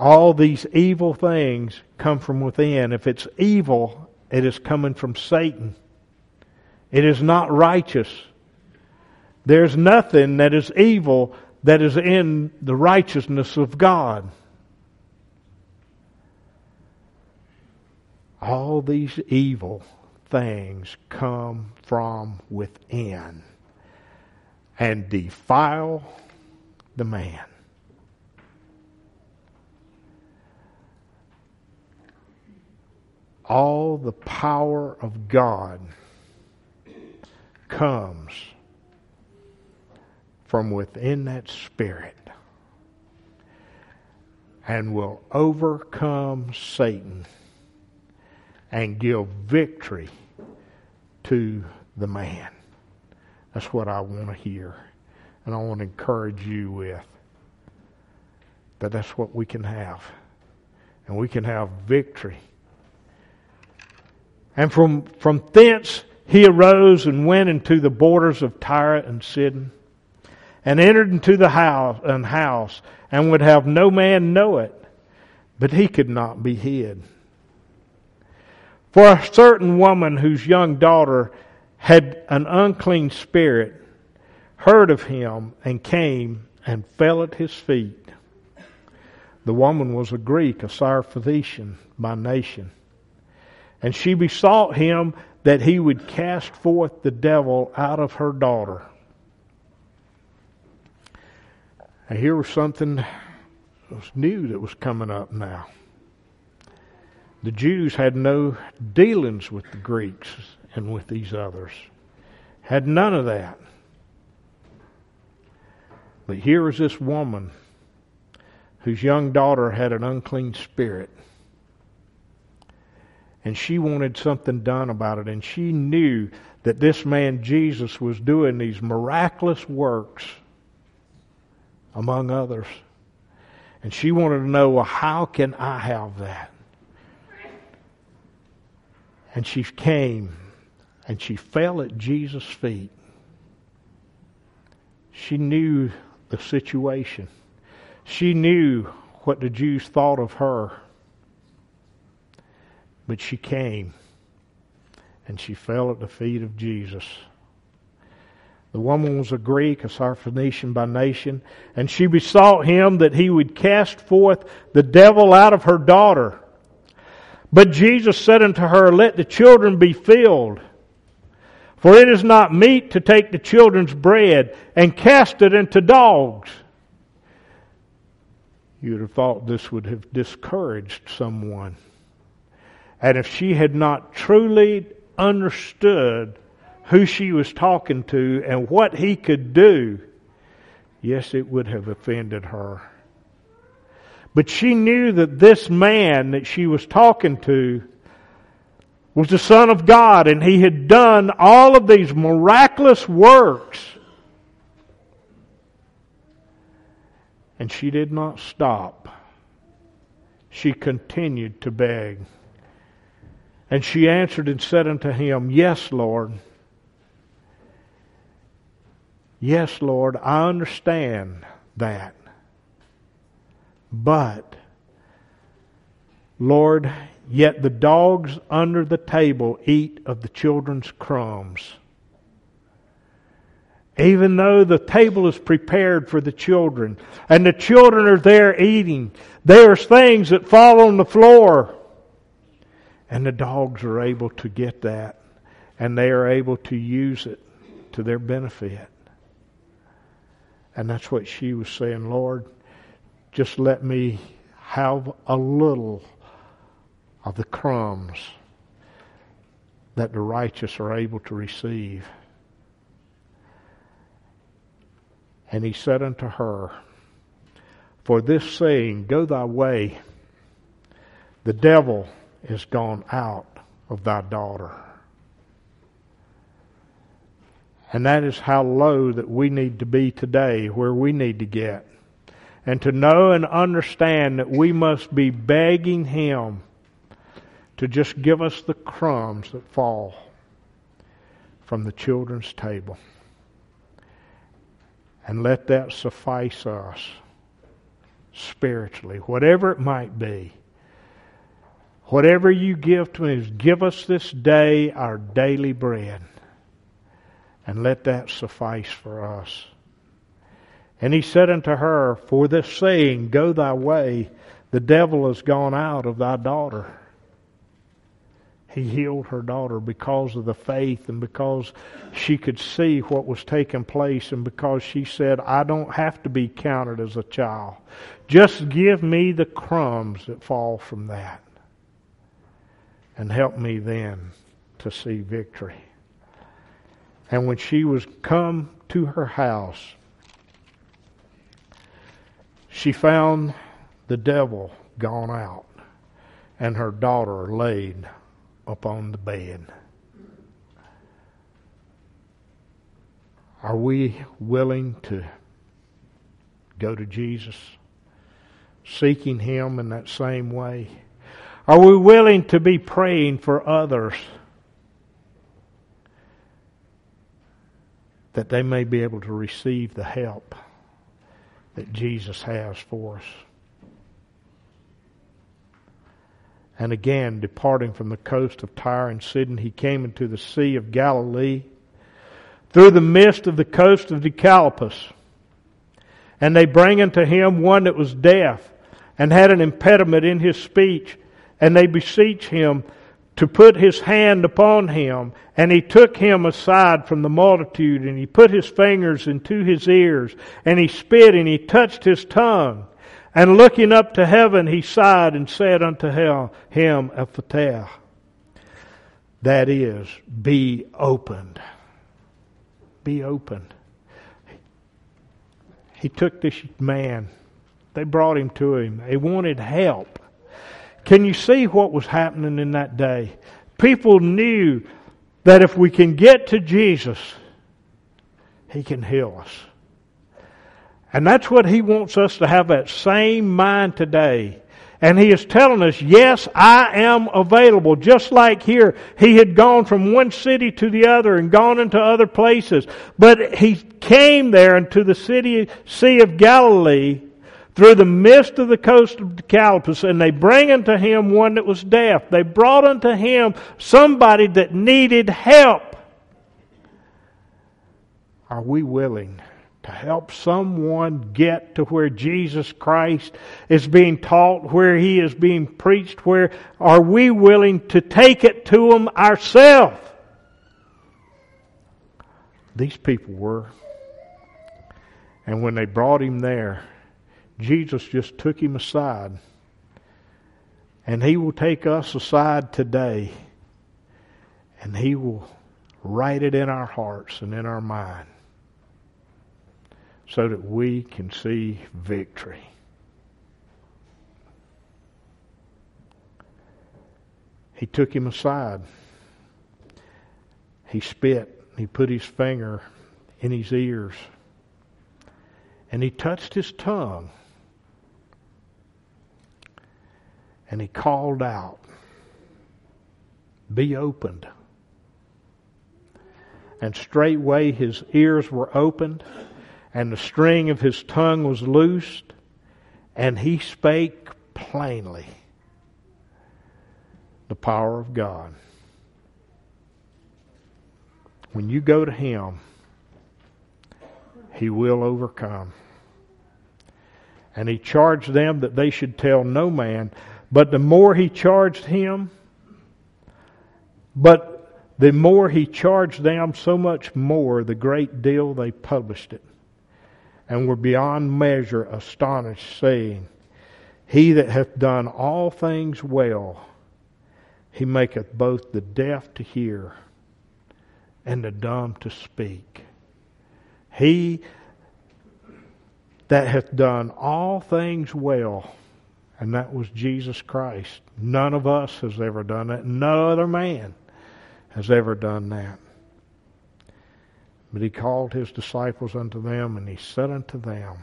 All these evil things come from within. If it's evil, it is coming from Satan. It is not righteous. There's nothing that is evil that is in the righteousness of God. All these evil things come from within and defile the man. All the power of God comes from within that spirit and will overcome Satan and give victory to the man. That's what I want to hear. And I want to encourage you with that that's what we can have. And we can have victory and from, from thence he arose and went into the borders of Tyre and Sidon. and entered into the house and house and would have no man know it, but he could not be hid. For a certain woman whose young daughter had an unclean spirit heard of him and came and fell at his feet. The woman was a Greek, a Syrophoenician by nation. And she besought him that he would cast forth the devil out of her daughter. And here was something that was new that was coming up now. The Jews had no dealings with the Greeks and with these others. Had none of that. But here was this woman whose young daughter had an unclean spirit. And she wanted something done about it. And she knew that this man Jesus was doing these miraculous works among others. And she wanted to know, well, how can I have that? And she came and she fell at Jesus' feet. She knew the situation. She knew what the Jews thought of her. But she came and she fell at the feet of Jesus. The woman was a Greek, a Syrophoenician by nation, and she besought him that he would cast forth the devil out of her daughter. But Jesus said unto her, Let the children be filled. For it is not meet to take the children's bread and cast it into dogs. You would have thought this would have discouraged someone. And if she had not truly understood who she was talking to and what he could do, yes, it would have offended her. But she knew that this man that she was talking to was the Son of God and he had done all of these miraculous works. And she did not stop. She continued to beg. And she answered and said unto him, Yes, Lord. Yes, Lord, I understand that. But, Lord, yet the dogs under the table eat of the children's crumbs. Even though the table is prepared for the children and the children are there eating, there's things that fall on the floor. And the dogs are able to get that and they are able to use it to their benefit. And that's what she was saying, Lord, just let me have a little of the crumbs that the righteous are able to receive. And he said unto her, For this saying, Go thy way, the devil is gone out of thy daughter. And that is how low that we need to be today, where we need to get. And to know and understand that we must be begging Him to just give us the crumbs that fall from the children's table. And let that suffice us spiritually, whatever it might be. Whatever you give to us, give us this day our daily bread. And let that suffice for us. And he said unto her, For this saying, Go thy way, the devil is gone out of thy daughter. He healed her daughter because of the faith and because she could see what was taking place and because she said, I don't have to be counted as a child. Just give me the crumbs that fall from that and help me then to see victory. And when she was come to her house, she found the devil gone out and her daughter laid upon the bed. Are we willing to go to Jesus, seeking Him in that same way? Are we willing to be praying for others? that they may be able to receive the help that Jesus has for us. And again, departing from the coast of Tyre and Sidon, he came into the Sea of Galilee through the midst of the coast of Decapolis. And they bring unto him one that was deaf and had an impediment in his speech. And they beseech him to put his hand upon him. And he took him aside from the multitude, and he put his fingers into his ears, and he spit, and he touched his tongue. And looking up to heaven, he sighed and said unto him, Ephphatha, that is, be opened. Be opened. He took this man. They brought him to him. They wanted help. Can you see what was happening in that day? People knew that if we can get to Jesus, He can heal us. And that's what He wants us to have that same mind today. And He is telling us, yes, I am available. Just like here, He had gone from one city to the other and gone into other places. But He came there into the city, Sea of Galilee through the midst of the coast of Decapolis, and they bring unto him one that was deaf. They brought unto him somebody that needed help. Are we willing to help someone get to where Jesus Christ is being taught, where he is being preached, where are we willing to take it to them ourselves? These people were. And when they brought him there, Jesus just took him aside. And he will take us aside today. And he will write it in our hearts and in our mind so that we can see victory. He took him aside. He spit. He put his finger in his ears. And he touched his tongue. And he called out, Be opened. And straightway his ears were opened, and the string of his tongue was loosed, and he spake plainly the power of God. When you go to him, he will overcome. And he charged them that they should tell no man. But the more he charged him, but the more he charged them, so much more the great deal they published it, and were beyond measure astonished, saying, He that hath done all things well, he maketh both the deaf to hear and the dumb to speak. He that hath done all things well and that was Jesus Christ. None of us has ever done that. No other man has ever done that. But he called his disciples unto them, and he said unto them,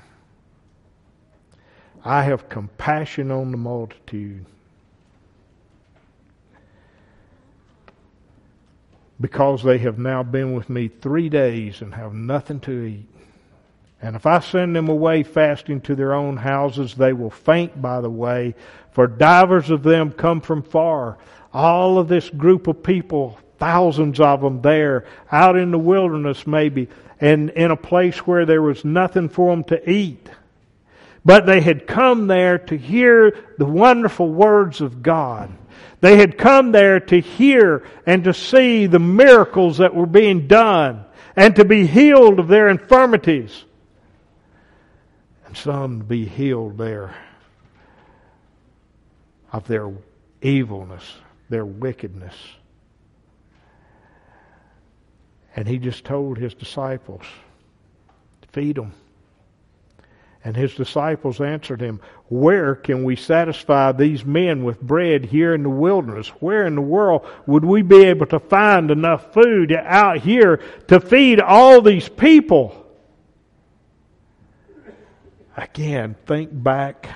I have compassion on the multitude. Because they have now been with me three days and have nothing to eat. And if I send them away fasting to their own houses, they will faint by the way, for divers of them come from far. All of this group of people, thousands of them there, out in the wilderness maybe, and in a place where there was nothing for them to eat. But they had come there to hear the wonderful words of God. They had come there to hear and to see the miracles that were being done and to be healed of their infirmities and some to be healed there of their evilness, their wickedness. And he just told his disciples, to feed them. And his disciples answered him, Where can we satisfy these men with bread here in the wilderness? Where in the world would we be able to find enough food out here to feed all these people? Again, think back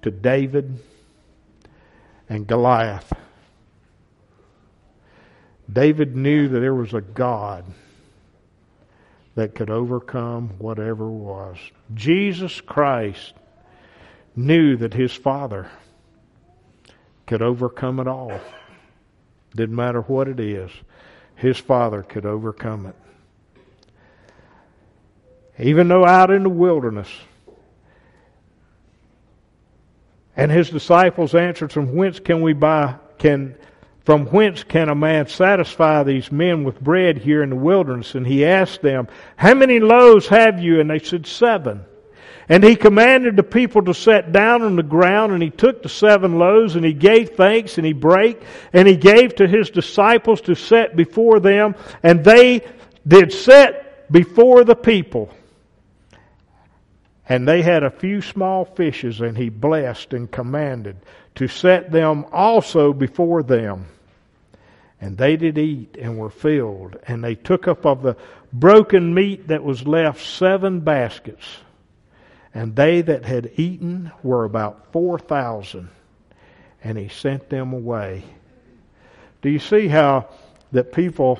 to David and Goliath. David knew that there was a God that could overcome whatever was. Jesus Christ knew that his Father could overcome it all. Didn't matter what it is, his Father could overcome it. Even though out in the wilderness, and his disciples answered, From whence can we buy can from whence can a man satisfy these men with bread here in the wilderness? And he asked them, How many loaves have you? And they said, Seven. And he commanded the people to sit down on the ground, and he took the seven loaves, and he gave thanks, and he brake, and he gave to his disciples to set before them, and they did set before the people. And they had a few small fishes, and he blessed and commanded to set them also before them. And they did eat and were filled, and they took up of the broken meat that was left seven baskets. And they that had eaten were about four thousand, and he sent them away. Do you see how that people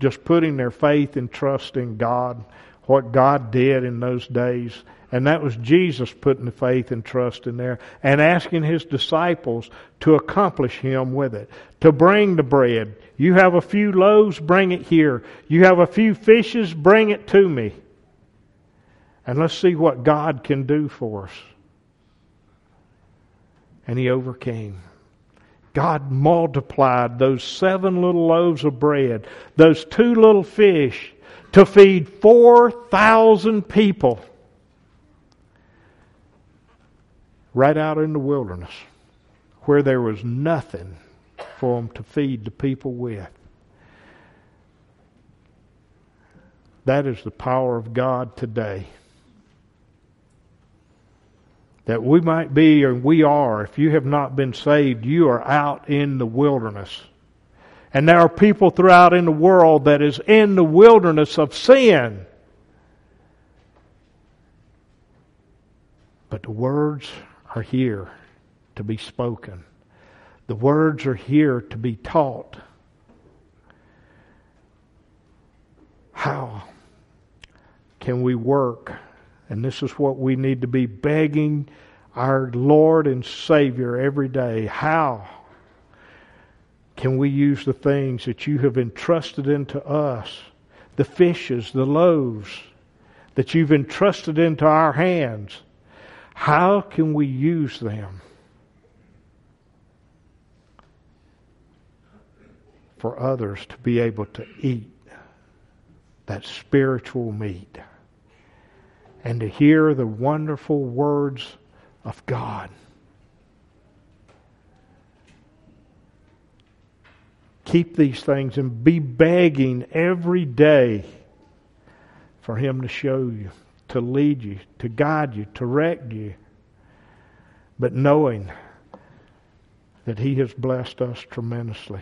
just putting their faith and trust in God, what God did in those days, and that was Jesus putting the faith and trust in there and asking his disciples to accomplish him with it, to bring the bread. You have a few loaves, bring it here. You have a few fishes, bring it to me. And let's see what God can do for us. And he overcame. God multiplied those seven little loaves of bread, those two little fish, to feed 4,000 people. right out in the wilderness where there was nothing for them to feed the people with. That is the power of God today. That we might be, or we are, if you have not been saved, you are out in the wilderness. And there are people throughout in the world that is in the wilderness of sin. But the words are here to be spoken. The words are here to be taught. How can we work? And this is what we need to be begging our Lord and Savior every day. How can we use the things that you have entrusted into us? The fishes, the loaves that you've entrusted into our hands how can we use them for others to be able to eat that spiritual meat and to hear the wonderful words of God? Keep these things and be begging every day for Him to show you to lead you, to guide you, to direct you, but knowing that He has blessed us tremendously.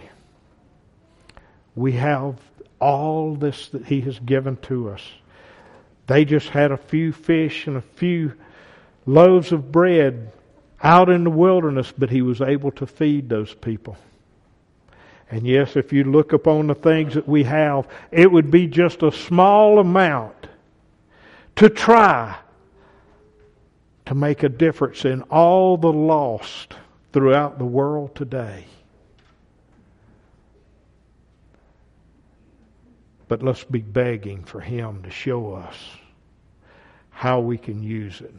We have all this that He has given to us. They just had a few fish and a few loaves of bread out in the wilderness, but He was able to feed those people. And yes, if you look upon the things that we have, it would be just a small amount to try to make a difference in all the lost throughout the world today. But let's be begging for Him to show us how we can use it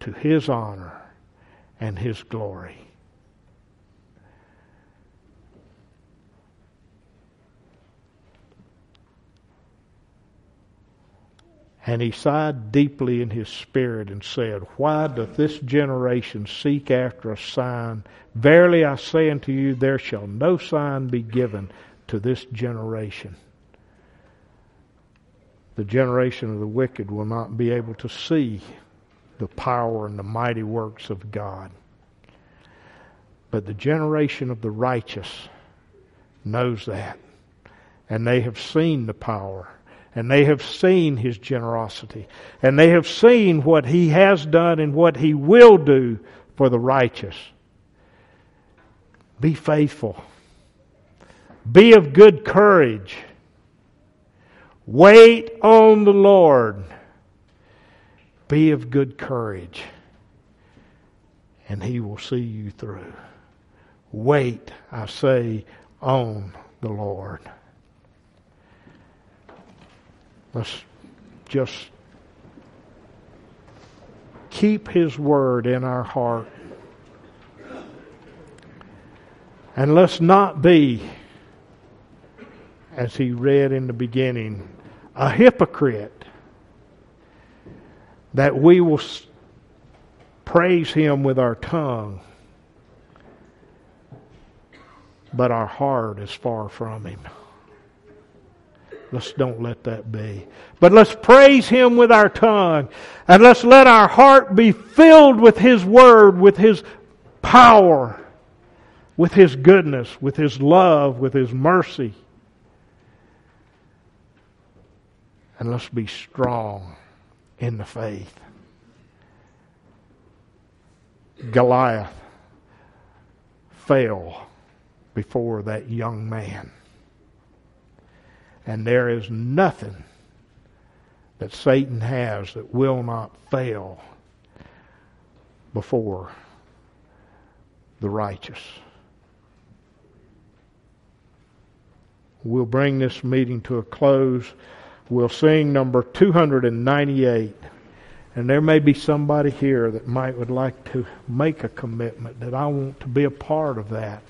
to His honor and His glory. And he sighed deeply in his spirit and said, Why doth this generation seek after a sign? Verily I say unto you, there shall no sign be given to this generation. The generation of the wicked will not be able to see the power and the mighty works of God. But the generation of the righteous knows that. And they have seen the power and they have seen his generosity. And they have seen what he has done and what he will do for the righteous. Be faithful. Be of good courage. Wait on the Lord. Be of good courage, and he will see you through. Wait, I say, on the Lord. Let's just keep his word in our heart. And let's not be, as he read in the beginning, a hypocrite that we will praise Him with our tongue, but our heart is far from Him. Let's don't let that be. But let's praise Him with our tongue, and let's let our heart be filled with His Word, with His power, with His goodness, with His love, with His mercy. And let's be strong in the faith. Goliath fell before that young man. And there is nothing that Satan has that will not fail before the righteous. We'll bring this meeting to a close. We'll sing number 298. And there may be somebody here that might would like to make a commitment that I want to be a part of that.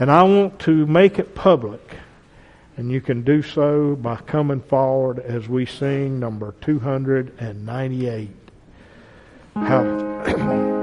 And I want to make it public. And you can do so by coming forward as we sing number 298. How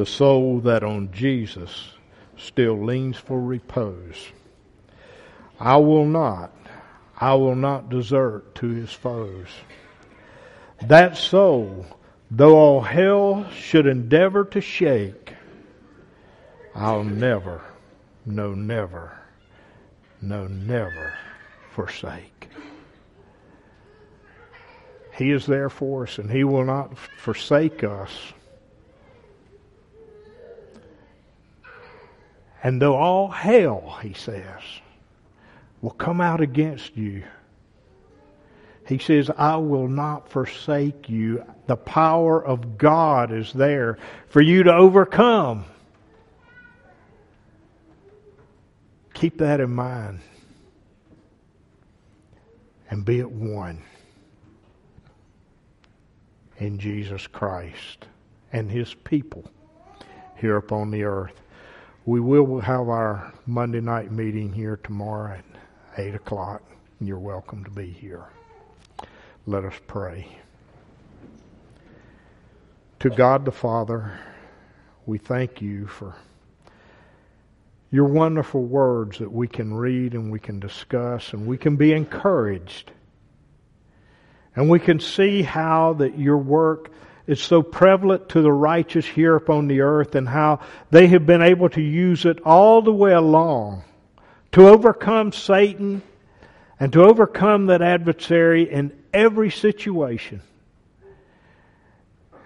the soul that on Jesus still leans for repose. I will not, I will not desert to his foes. That soul, though all hell should endeavor to shake, I'll never, no never, no never forsake. He is there for us and He will not forsake us. And though all hell, He says, will come out against you, He says, I will not forsake you. The power of God is there for you to overcome. Keep that in mind and be at one in Jesus Christ and His people here upon the earth. We will have our Monday night meeting here tomorrow at 8 o'clock. You're welcome to be here. Let us pray. To God the Father, we thank you for your wonderful words that we can read and we can discuss and we can be encouraged. And we can see how that your work is so prevalent to the righteous here upon the earth and how they have been able to use it all the way along to overcome Satan and to overcome that adversary in every situation.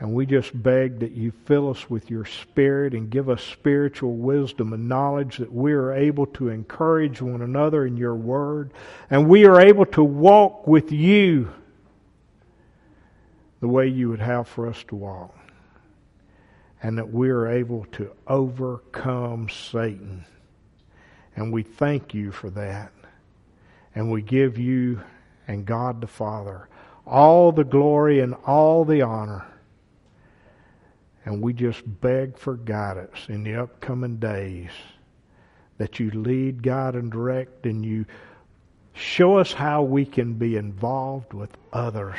And we just beg that you fill us with your spirit and give us spiritual wisdom and knowledge that we are able to encourage one another in your word. And we are able to walk with you the way you would have for us to walk. And that we are able to overcome Satan. And we thank you for that. And we give you and God the Father all the glory and all the honor and we just beg for guidance in the upcoming days that you lead, guide, and direct, and you show us how we can be involved with others.